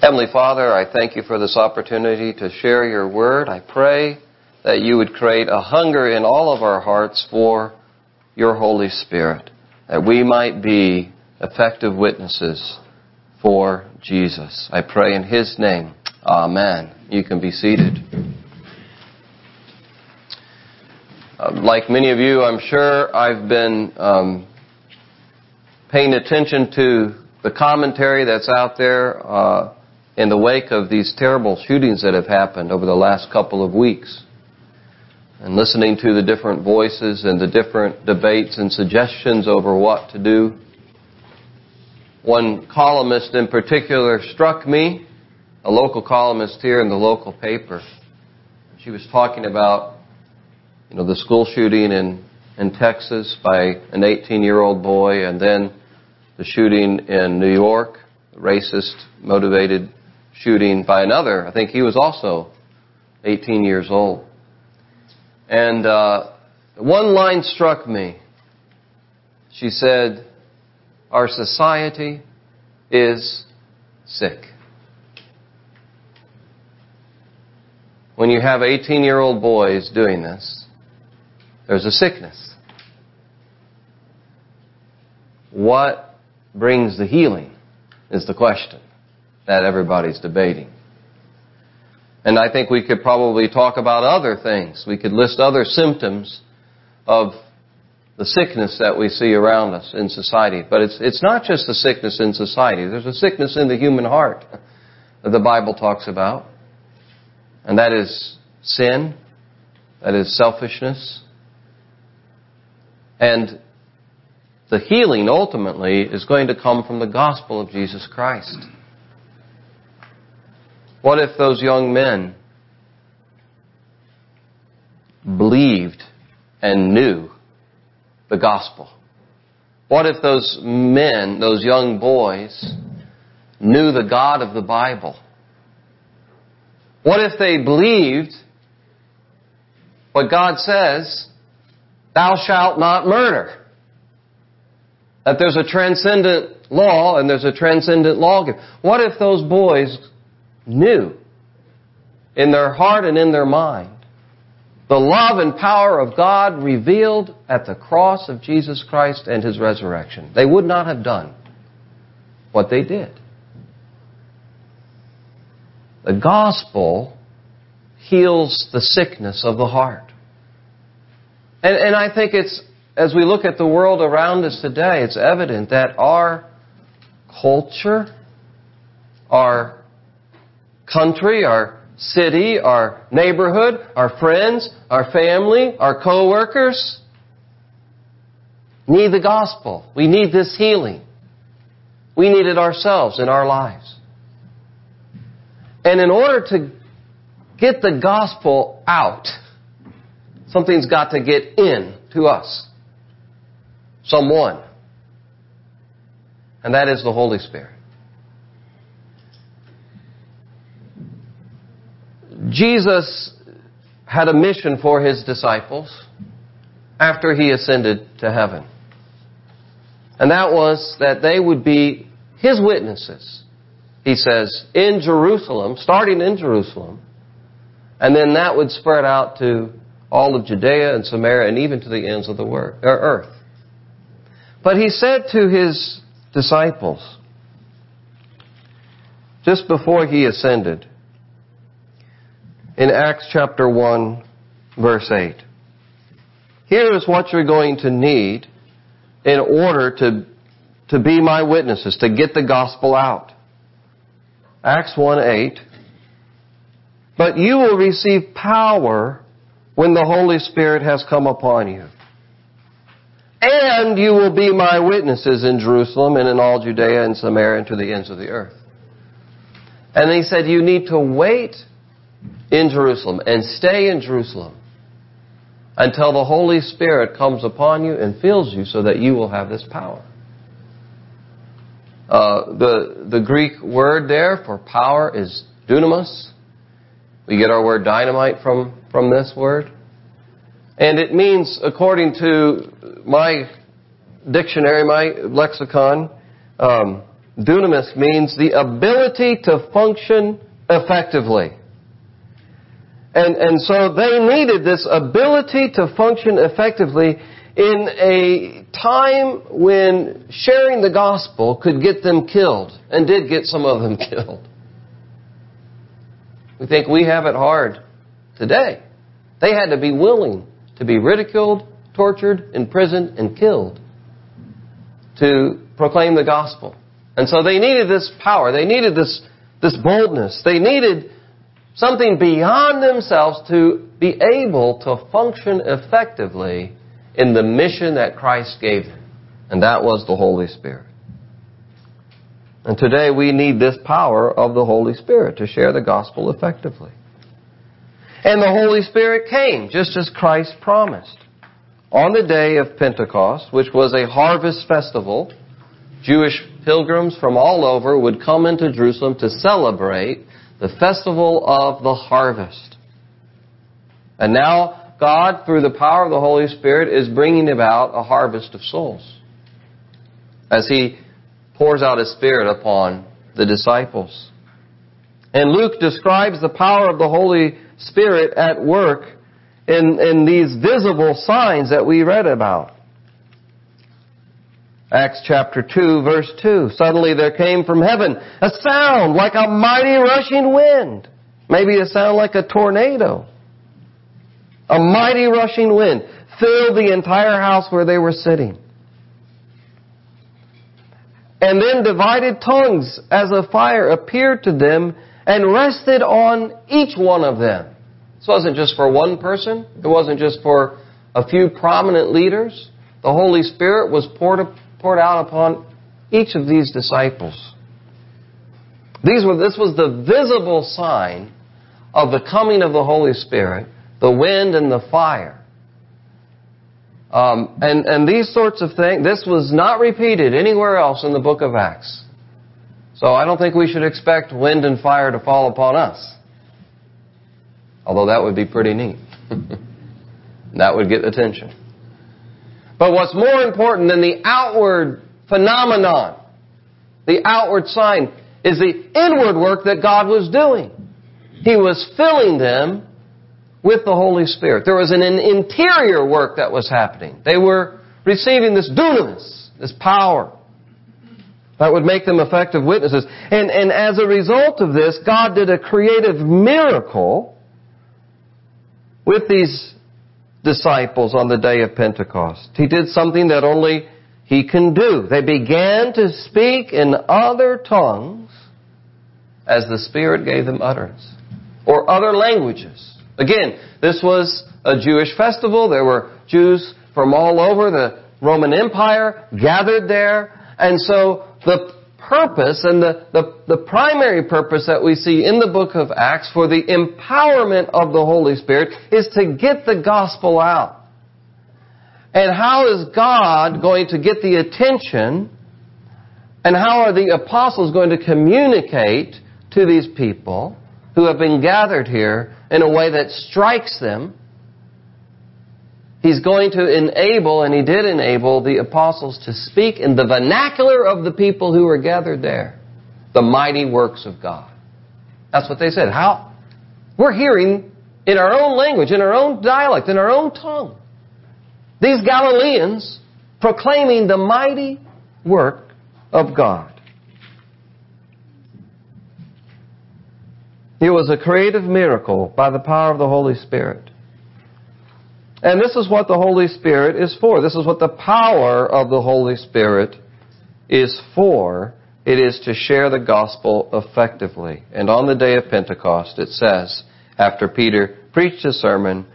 Heavenly Father, I thank you for this opportunity to share your word. I pray that you would create a hunger in all of our hearts for your Holy Spirit, that we might be effective witnesses for Jesus. I pray in His name. Amen. You can be seated. Uh, like many of you, I'm sure I've been um, paying attention to the commentary that's out there uh, in the wake of these terrible shootings that have happened over the last couple of weeks. And listening to the different voices and the different debates and suggestions over what to do. One columnist in particular struck me, a local columnist here in the local paper. She was talking about, you know, the school shooting in, in Texas by an 18 year old boy and then the shooting in New York, racist motivated shooting by another. I think he was also 18 years old. And uh, one line struck me. She said, Our society is sick. When you have 18 year old boys doing this, there's a sickness. What brings the healing is the question that everybody's debating. And I think we could probably talk about other things. We could list other symptoms of the sickness that we see around us in society. But it's, it's not just a sickness in society. There's a sickness in the human heart that the Bible talks about. And that is sin. That is selfishness. And the healing ultimately is going to come from the gospel of Jesus Christ. What if those young men believed and knew the gospel? What if those men, those young boys, knew the God of the Bible? What if they believed what God says, thou shalt not murder? That there's a transcendent law and there's a transcendent lawgiver. What if those boys knew in their heart and in their mind the love and power of God revealed at the cross of Jesus Christ and His resurrection? They would not have done what they did. The gospel heals the sickness of the heart. And, and I think it's as we look at the world around us today, it's evident that our culture, our country, our city, our neighborhood, our friends, our family, our coworkers need the gospel. We need this healing. We need it ourselves in our lives. And in order to get the gospel out, something's got to get in to us someone. And that is the Holy Spirit. Jesus had a mission for his disciples after he ascended to heaven. And that was that they would be his witnesses, he says, in Jerusalem, starting in Jerusalem, and then that would spread out to all of Judea and Samaria and even to the ends of the er, earth. But he said to his disciples, just before he ascended, in Acts chapter 1, verse 8, here is what you're going to need in order to, to be my witnesses, to get the gospel out. Acts 1 8. But you will receive power when the Holy Spirit has come upon you. And you will be my witnesses in Jerusalem and in all Judea and Samaria and to the ends of the earth. And he said, you need to wait in Jerusalem and stay in Jerusalem until the Holy Spirit comes upon you and fills you so that you will have this power. Uh, the, the Greek word there for power is dunamis. We get our word dynamite from, from this word. And it means, according to my dictionary, my lexicon, um, dunamis means the ability to function effectively. And, and so they needed this ability to function effectively in a time when sharing the gospel could get them killed, and did get some of them killed. We think we have it hard today. They had to be willing to be ridiculed, tortured, imprisoned, and killed to proclaim the gospel. And so they needed this power. They needed this, this boldness. They needed something beyond themselves to be able to function effectively in the mission that Christ gave them. And that was the Holy Spirit. And today we need this power of the Holy Spirit to share the gospel effectively. And the Holy Spirit came, just as Christ promised. On the day of Pentecost, which was a harvest festival, Jewish pilgrims from all over would come into Jerusalem to celebrate the festival of the harvest. And now God, through the power of the Holy Spirit, is bringing about a harvest of souls. As He pours out His Spirit upon the disciples. And Luke describes the power of the Holy Spirit at work in, in these visible signs that we read about. Acts chapter 2 verse 2. Suddenly there came from heaven a sound like a mighty rushing wind. Maybe a sound like a tornado. A mighty rushing wind filled the entire house where they were sitting. And then divided tongues as a fire appeared to them and rested on each one of them. This wasn't just for one person. It wasn't just for a few prominent leaders. The Holy Spirit was poured, poured out upon each of these disciples. These were, this was the visible sign of the coming of the Holy Spirit, the wind and the fire. Um, and, and these sorts of things, this was not repeated anywhere else in the book of Acts. So I don't think we should expect wind and fire to fall upon us. Although that would be pretty neat. that would get attention. But what's more important than the outward phenomenon, the outward sign, is the inward work that God was doing. He was filling them with the Holy Spirit. There was an interior work that was happening. They were receiving this dunamis, this power. That would make them effective witnesses. And, and as a result of this, God did a creative miracle with these disciples on the day of Pentecost. He did something that only He can do. They began to speak in other tongues as the Spirit gave them utterance. Or other languages. Again, this was a Jewish festival. There were Jews from all over the Roman Empire gathered there. And so the purpose and the, the, the, primary purpose that we see in the book of Acts for the empowerment of the Holy Spirit is to get the gospel out. And how is God going to get the attention and how are the apostles going to communicate to these people who have been gathered here in a way that strikes them He's going to enable, and he did enable, the apostles to speak in the vernacular of the people who were gathered there. The mighty works of God. That's what they said. How? We're hearing in our own language, in our own dialect, in our own tongue. These Galileans proclaiming the mighty work of God. It was a creative miracle by the power of the Holy Spirit. And this is what the Holy Spirit is for. This is what the power of the Holy Spirit is for. It is to share the gospel effectively. And on the day of Pentecost, it says, after Peter preached his sermon,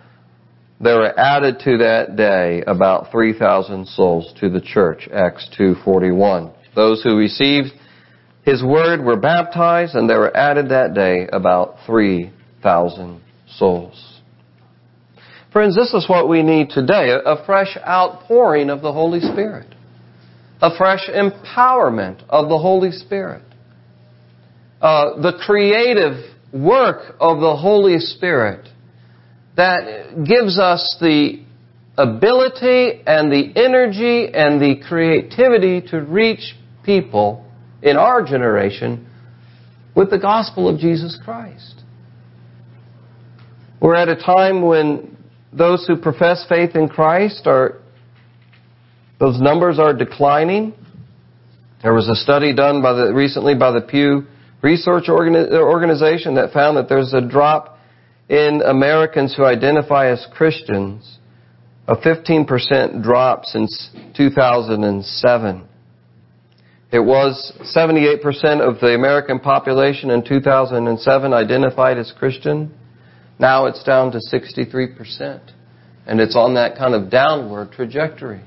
there were added to that day about 3,000 souls to the church, Acts 2.41. Those who received his word were baptized, and there were added that day about 3,000 souls. Friends, this is what we need today a fresh outpouring of the Holy Spirit, a fresh empowerment of the Holy Spirit, uh, the creative work of the Holy Spirit that gives us the ability and the energy and the creativity to reach people in our generation with the gospel of Jesus Christ. We're at a time when those who profess faith in Christ are, those numbers are declining. There was a study done by the, recently by the Pew Research Organization that found that there's a drop in Americans who identify as Christians, a 15% drop since 2007. It was 78% of the American population in 2007 identified as Christian. Now it's down to 63%. And it's on that kind of downward trajectory.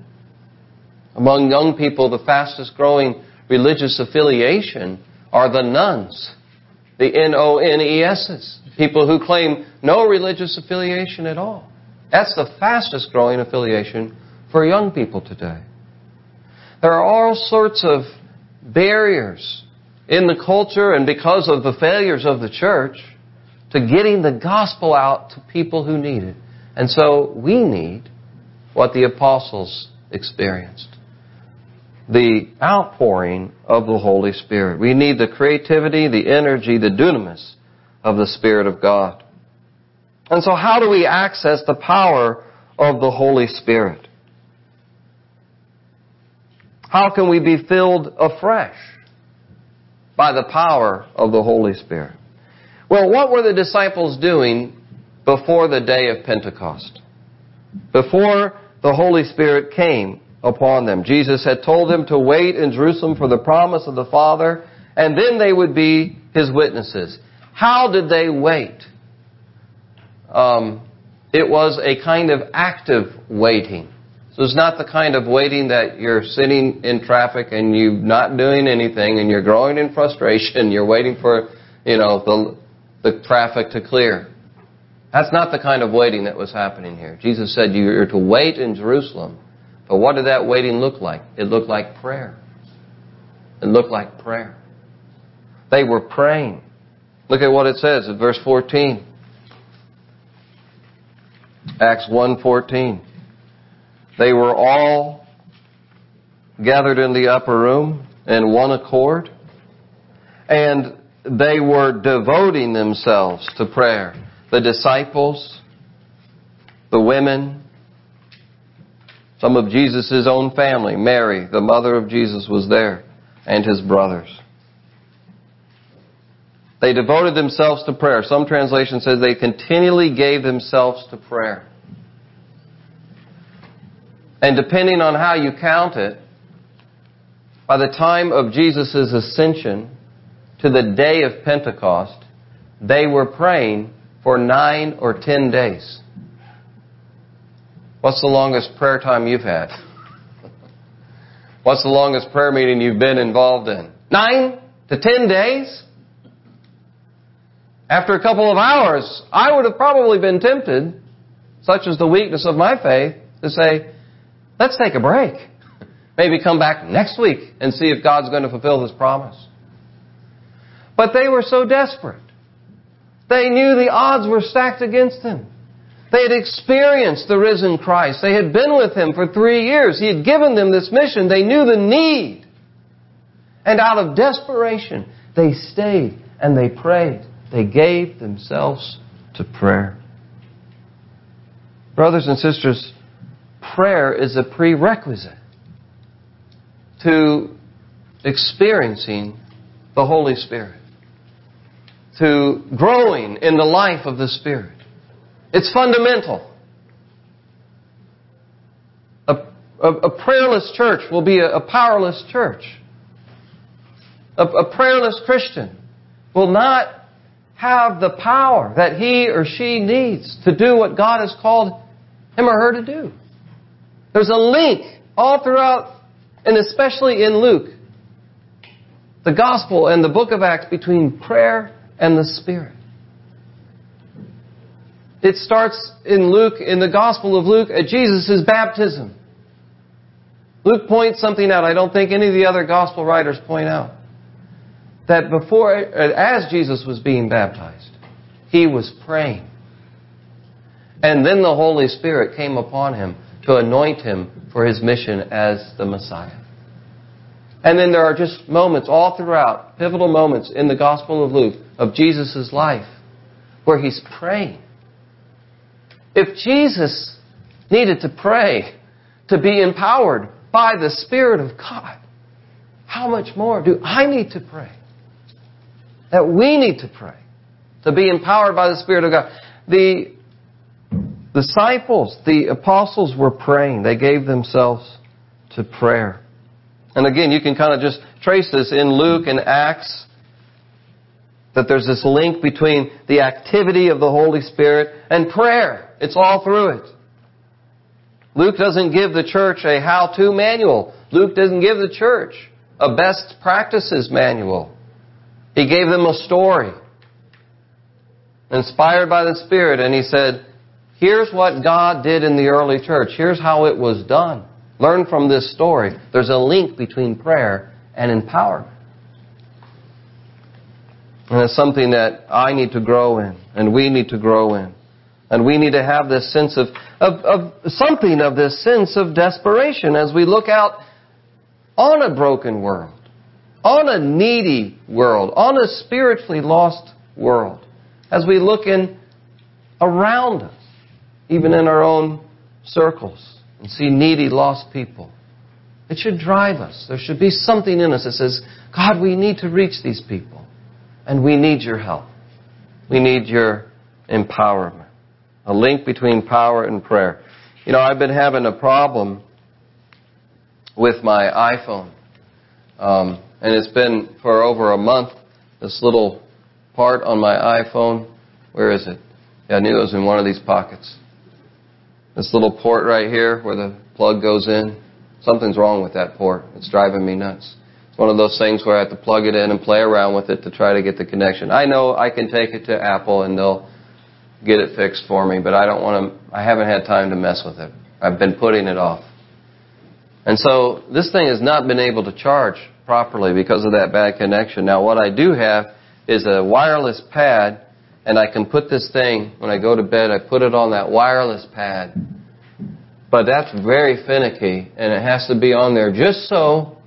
Among young people, the fastest growing religious affiliation are the nones, the N-O-N-E-S's, people who claim no religious affiliation at all. That's the fastest growing affiliation for young people today. There are all sorts of barriers in the culture and because of the failures of the church to getting the gospel out to people who need it. And so we need what the apostles experienced. The outpouring of the Holy Spirit. We need the creativity, the energy, the dunamis of the Spirit of God. And so how do we access the power of the Holy Spirit? How can we be filled afresh by the power of the Holy Spirit? Well, what were the disciples doing before the day of Pentecost? Before the Holy Spirit came upon them. Jesus had told them to wait in Jerusalem for the promise of the Father, and then they would be His witnesses. How did they wait? Um, it was a kind of active waiting. So it's not the kind of waiting that you're sitting in traffic and you're not doing anything and you're growing in frustration. You're waiting for, you know, the, the traffic to clear. That's not the kind of waiting that was happening here. Jesus said you're to wait in Jerusalem. But what did that waiting look like? It looked like prayer. It looked like prayer. They were praying. Look at what it says in verse 14. Acts 1:14. They were all gathered in the upper room in one accord, and they were devoting themselves to prayer. The disciples, the women, some of Jesus' own family, Mary, the mother of Jesus, was there, and his brothers. They devoted themselves to prayer. Some translation says they continually gave themselves to prayer. And depending on how you count it, by the time of Jesus' ascension to the day of Pentecost, they were praying for nine or ten days. What's the longest prayer time you've had? What's the longest prayer meeting you've been involved in? Nine to ten days? After a couple of hours, I would have probably been tempted, such is the weakness of my faith, to say, Let's take a break. Maybe come back next week and see if God's going to fulfill this promise. But they were so desperate. They knew the odds were stacked against them. They had experienced the risen Christ. They had been with Him for three years. He had given them this mission. They knew the need. And out of desperation, they stayed and they prayed. They gave themselves to prayer. Brothers and sisters, prayer is a prerequisite to experiencing the Holy Spirit, to growing in the life of the Spirit. It's fundamental. A, a, a prayerless church will be a, a powerless church. A, a prayerless Christian will not have the power that he or she needs to do what God has called him or her to do. There's a link all throughout, and especially in Luke, the Gospel and the book of Acts between prayer and the Spirit. It starts in Luke, in the Gospel of Luke, at Jesus' baptism. Luke points something out I don't think any of the other Gospel writers point out. That before, as Jesus was being baptized, he was praying. And then the Holy Spirit came upon him to anoint him for his mission as the Messiah. And then there are just moments all throughout, pivotal moments in the Gospel of Luke of Jesus' life where he's praying. If Jesus needed to pray to be empowered by the Spirit of God, how much more do I need to pray? That we need to pray to be empowered by the Spirit of God. The disciples, the apostles were praying. They gave themselves to prayer. And again, you can kind of just trace this in Luke and Acts that there's this link between the activity of the Holy Spirit and prayer. It's all through it. Luke doesn't give the church a how-to manual. Luke doesn't give the church a best practices manual. He gave them a story inspired by the Spirit and he said, here's what God did in the early church. Here's how it was done. Learn from this story. There's a link between prayer and empowerment. And it's something that I need to grow in, and we need to grow in. And we need to have this sense of, of, of something of this sense of desperation as we look out on a broken world, on a needy world, on a spiritually lost world, as we look in around us, even in our own circles and see needy, lost people. It should drive us. There should be something in us that says, God, we need to reach these people. And we need your help. We need your empowerment. A link between power and prayer. You know, I've been having a problem with my iPhone. Um, and it's been for over a month. This little part on my iPhone, where is it? Yeah, I knew it was in one of these pockets. This little port right here where the plug goes in, something's wrong with that port. It's driving me nuts. It's one of those things where I have to plug it in and play around with it to try to get the connection. I know I can take it to Apple and they'll get it fixed for me, but I don't want to, I haven't had time to mess with it. I've been putting it off. And so this thing has not been able to charge properly because of that bad connection. Now what I do have is a wireless pad and I can put this thing, when I go to bed, I put it on that wireless pad. But that's very finicky, and it has to be on there just so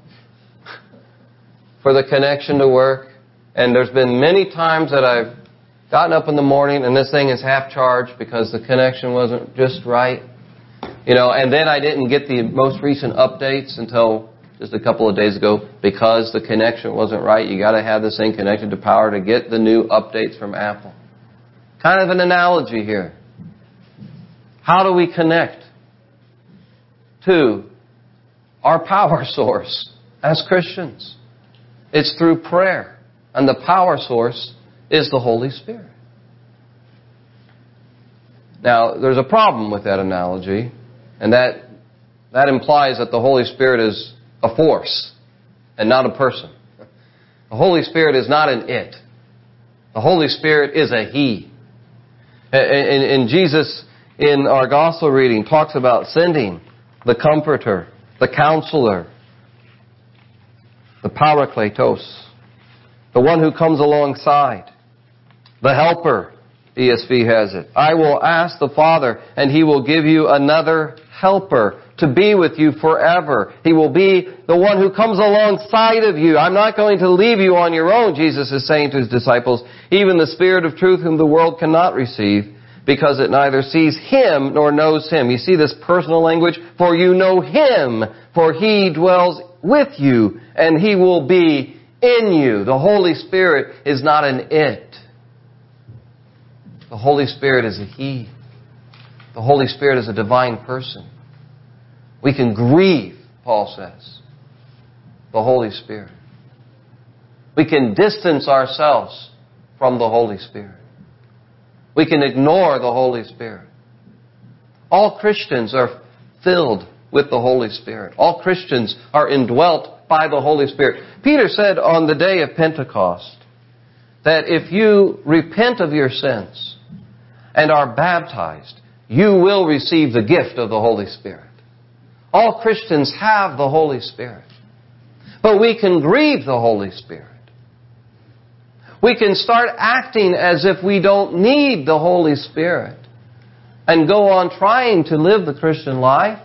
for the connection to work. And there's been many times that I've gotten up in the morning and this thing is half charged because the connection wasn't just right. You know, and then I didn't get the most recent updates until just a couple of days ago because the connection wasn't right. You got to have this thing connected to power to get the new updates from Apple. Kind of an analogy here. How do we connect to our power source as Christians? It's through prayer. And the power source is the Holy Spirit. Now, there's a problem with that analogy, and that, that implies that the Holy Spirit is a force and not a person. The Holy Spirit is not an it. The Holy Spirit is a He. And, and Jesus, in our gospel reading, talks about sending the Comforter, the Counselor, the Parakletos, the one who comes alongside, the Helper, ESV has it. I will ask the Father, and He will give you another Helper to be with you forever. He will be the one who comes alongside of you. I'm not going to leave you on your own, Jesus is saying to His disciples. Even the Spirit of truth whom the world cannot receive because it neither sees Him nor knows Him. You see this personal language? For you know Him, for He dwells with you and He will be in you. The Holy Spirit is not an it. The Holy Spirit is a He. The Holy Spirit is a divine person. We can grieve, Paul says, the Holy Spirit. We can distance ourselves from the Holy Spirit. We can ignore the Holy Spirit. All Christians are filled with the Holy Spirit. All Christians are indwelt by the Holy Spirit. Peter said on the day of Pentecost that if you repent of your sins and are baptized, you will receive the gift of the Holy Spirit. All Christians have the Holy Spirit. But we can grieve the Holy Spirit. We can start acting as if we don't need the Holy Spirit and go on trying to live the Christian life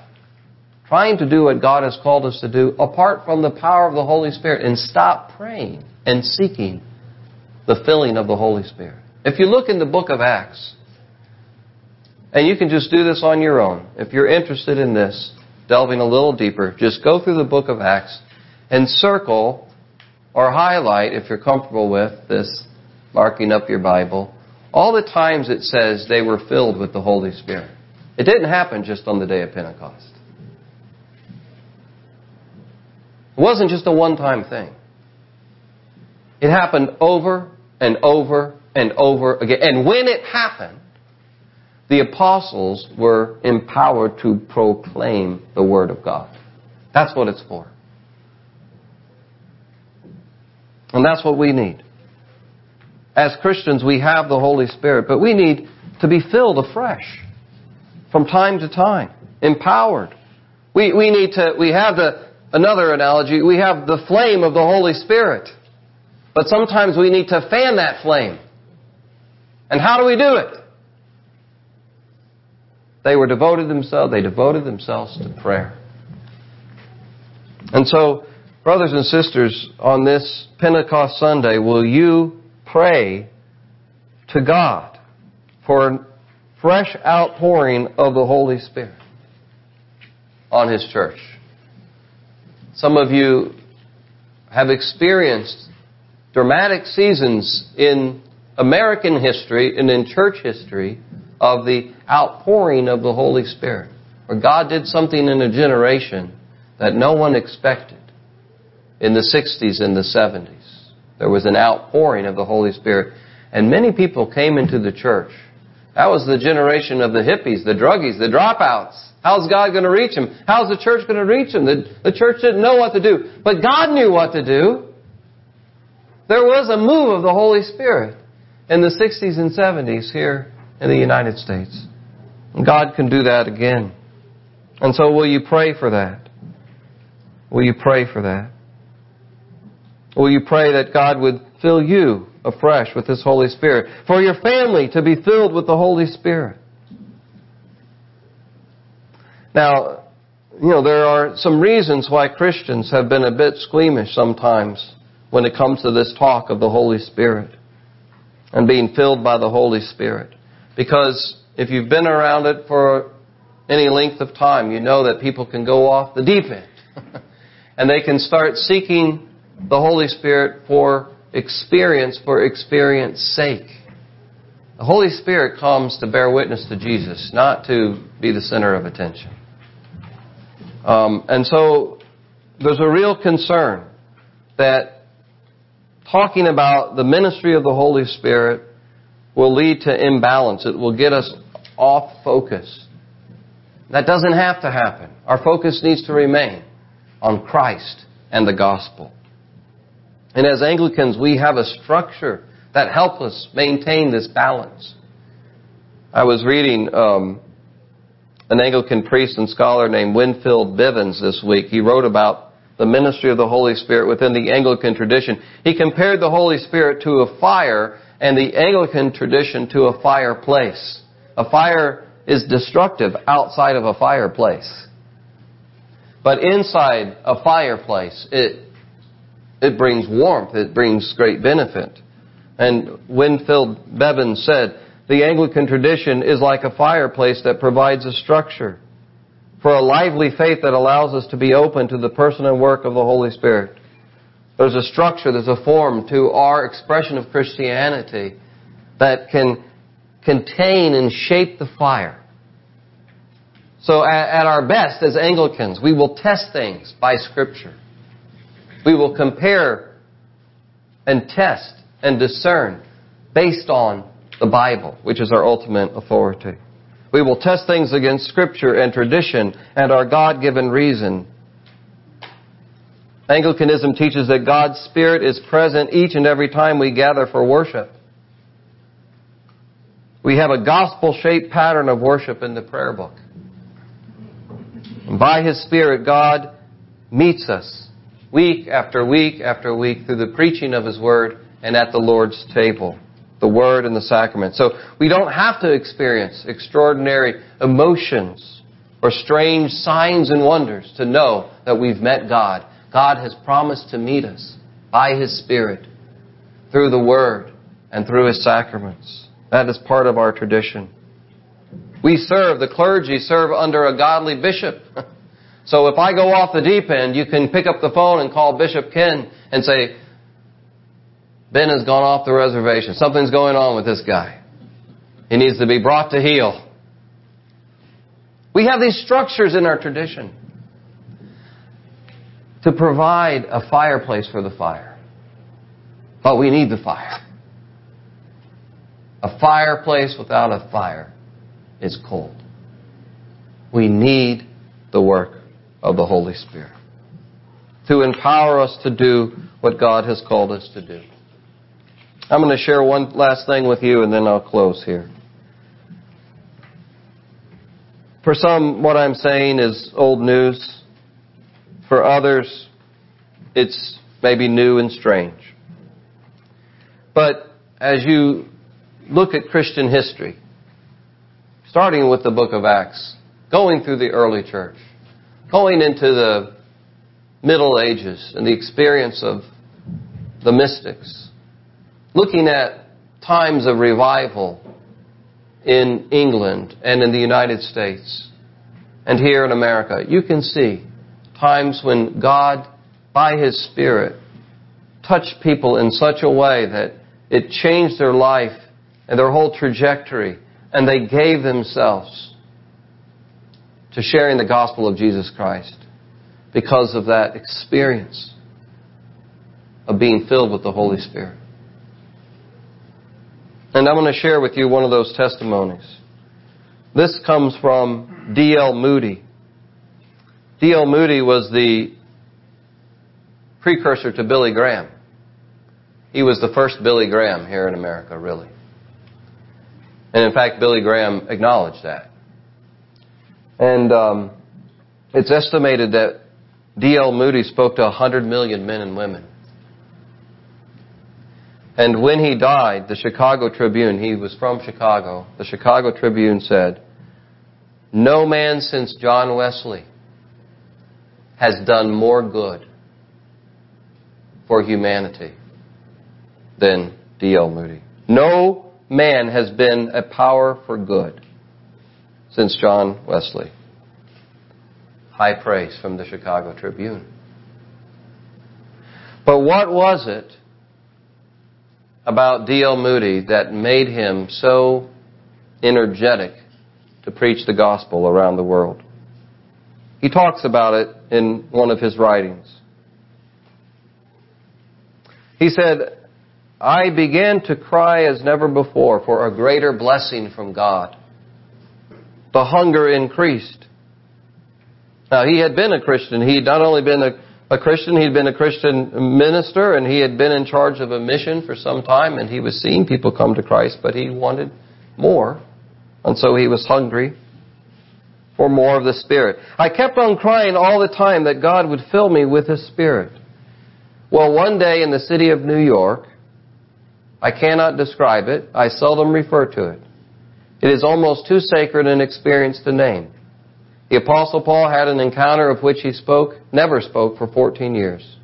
trying to do what God has called us to do apart from the power of the Holy Spirit and stop praying and seeking the filling of the Holy Spirit. If you look in the book of Acts, and you can just do this on your own, if you're interested in this, delving a little deeper, just go through the book of Acts and circle or highlight, if you're comfortable with this, marking up your Bible, all the times it says they were filled with the Holy Spirit. It didn't happen just on the day of Pentecost. It wasn't just a one time thing. It happened over and over and over again. And when it happened, the apostles were empowered to proclaim the Word of God. That's what it's for. And that's what we need. As Christians, we have the Holy Spirit, but we need to be filled afresh from time to time, empowered. We, we need to, we have the, another analogy, we have the flame of the Holy Spirit. But sometimes we need to fan that flame. And how do we do it? They were devoted themselves, they devoted themselves to prayer. And so, brothers and sisters, on this Pentecost Sunday, will you pray to God for a fresh outpouring of the Holy Spirit on His church? Some of you have experienced dramatic seasons in American history and in church history of the outpouring of the Holy Spirit, where God did something in a generation that no one expected. In the 60s and the 70s, there was an outpouring of the Holy Spirit, and many people came into the church. That was the generation of the hippies, the druggies, the dropouts. How's God going to reach them? How's the church going to reach them? The, the church didn't know what to do, but God knew what to do. There was a move of the Holy Spirit in the 60s and 70s here in the United States. God can do that again. And so will you pray for that? Will you pray for that? Will you pray that God would fill you afresh with His Holy Spirit? For your family to be filled with the Holy Spirit. Now, you know, there are some reasons why Christians have been a bit squeamish sometimes when it comes to this talk of the Holy Spirit and being filled by the Holy Spirit. Because if you've been around it for any length of time, you know that people can go off the deep end. and they can start seeking the Holy Spirit for experience for experience sake. The Holy Spirit comes to bear witness to Jesus, not to be the center of attention. Um, and so there's a real concern that talking about the ministry of the Holy Spirit will lead to imbalance. It will get us off focus. That doesn't have to happen. Our focus needs to remain on Christ and the gospel. And as Anglicans, we have a structure that helps us maintain this balance. I was reading um, an Anglican priest and scholar named Winfield Bevins this week. He wrote about the ministry of the Holy Spirit within the Anglican tradition. He compared the Holy Spirit to a fire and the Anglican tradition to a fireplace. A fire is destructive outside of a fireplace. But inside a fireplace, it, it brings warmth, it brings great benefit. And Winfield Bevins said, the Anglican tradition is like a fireplace that provides a structure for a lively faith that allows us to be open to the person and work of the Holy Spirit. There's a structure, there's a form to our expression of Christianity that can contain and shape the fire. So at, our best as Anglicans, we will test things by Scripture. We will compare and test and discern based on the Bible, which is our ultimate authority. We will test things against Scripture and tradition and our God given reason. Anglicanism teaches that God's Spirit is present each and every time we gather for worship. We have a gospel shaped pattern of worship in the prayer book. And by His Spirit, God meets us week after week after week through the preaching of His Word and at the Lord's table the Word and the sacrament. So we don't have to experience extraordinary emotions or strange signs and wonders to know that we've met God. God has promised to meet us by His Spirit through the Word and through His sacraments. That is part of our tradition. We serve, the clergy serve under a godly bishop. So if I go off the deep end, you can pick up the phone and call Bishop Ken and say, Ben has gone off the reservation. Something's going on with this guy. He needs to be brought to heel. We have these structures in our tradition to provide a fireplace for the fire. But we need the fire. A fireplace without a fire is cold. We need the work of the Holy Spirit to empower us to do what God has called us to do. I'm going to share one last thing with you and then I'll close here. For some, what I'm saying is old news. For others, it's maybe new and strange. But as you look at Christian history, starting with the book of Acts, going through the early church, going into the Middle Ages and the experience of the mystics, looking at times of revival in England and in the United States and here in America, you can see times when God, by His Spirit, touched people in such a way that it changed their life and their whole trajectory, and they gave themselves to sharing the gospel of Jesus Christ because of that experience of being filled with the Holy Spirit. And I'm going to share with you one of those testimonies. This comes from D.L. Moody. D.L. Moody was the precursor to Billy Graham. He was the first Billy Graham here in America, really. And in fact, Billy Graham acknowledged that. And um, it's estimated that D.L. Moody spoke to 100 million men and women. And when he died, the Chicago Tribune, he was from Chicago, the Chicago Tribune said, No man since John Wesley has done more good for humanity than D.L. Moody. No man has been a power for good since John Wesley. High praise from the Chicago Tribune. But what was it about D.L. Moody that made him so energetic to preach the gospel around the world? He talks about it in one of his writings. He said, I began to cry as never before for a greater blessing from God the hunger increased. Now, he had been a Christian. He had not only been a, a Christian, he'd been a Christian minister, and he had been in charge of a mission for some time, and he was seeing people come to Christ, but he wanted more. And so he was hungry for more of the Spirit. I kept on crying all the time that God would fill me with His Spirit. Well, one day in the city of New York, I cannot describe it, I seldom refer to it. It is almost too sacred an experience to name. The Apostle Paul had an encounter of which he spoke, never spoke for 14 years.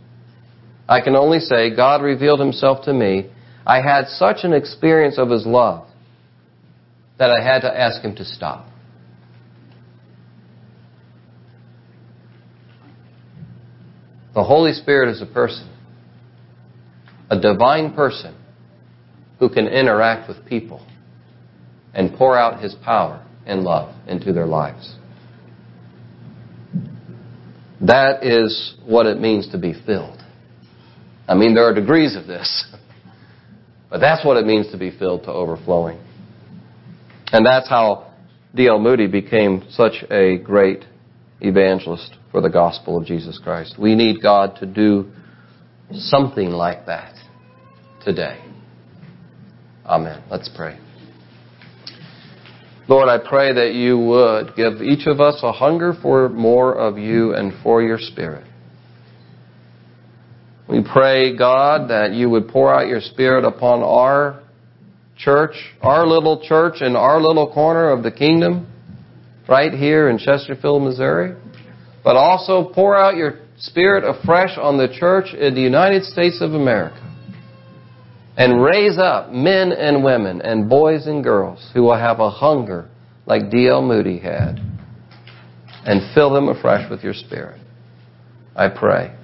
I can only say God revealed himself to me. I had such an experience of his love that I had to ask him to stop. The Holy Spirit is a person, a divine person who can interact with people and pour out His power and love into their lives. That is what it means to be filled. I mean, there are degrees of this, but that's what it means to be filled to overflowing. And that's how D.L. Moody became such a great evangelist for the gospel of Jesus Christ. We need God to do something like that today. Amen. Let's pray. Lord, I pray that you would give each of us a hunger for more of you and for your Spirit. We pray, God, that you would pour out your Spirit upon our church, our little church in our little corner of the kingdom, right here in Chesterfield, Missouri, but also pour out your Spirit afresh on the church in the United States of America. And raise up men and women and boys and girls who will have a hunger like D.L. Moody had. And fill them afresh with your Spirit. I pray.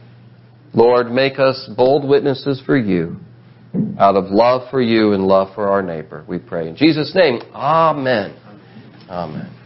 Lord, make us bold witnesses for you out of love for you and love for our neighbor. We pray. In Jesus' name, Amen. Amen.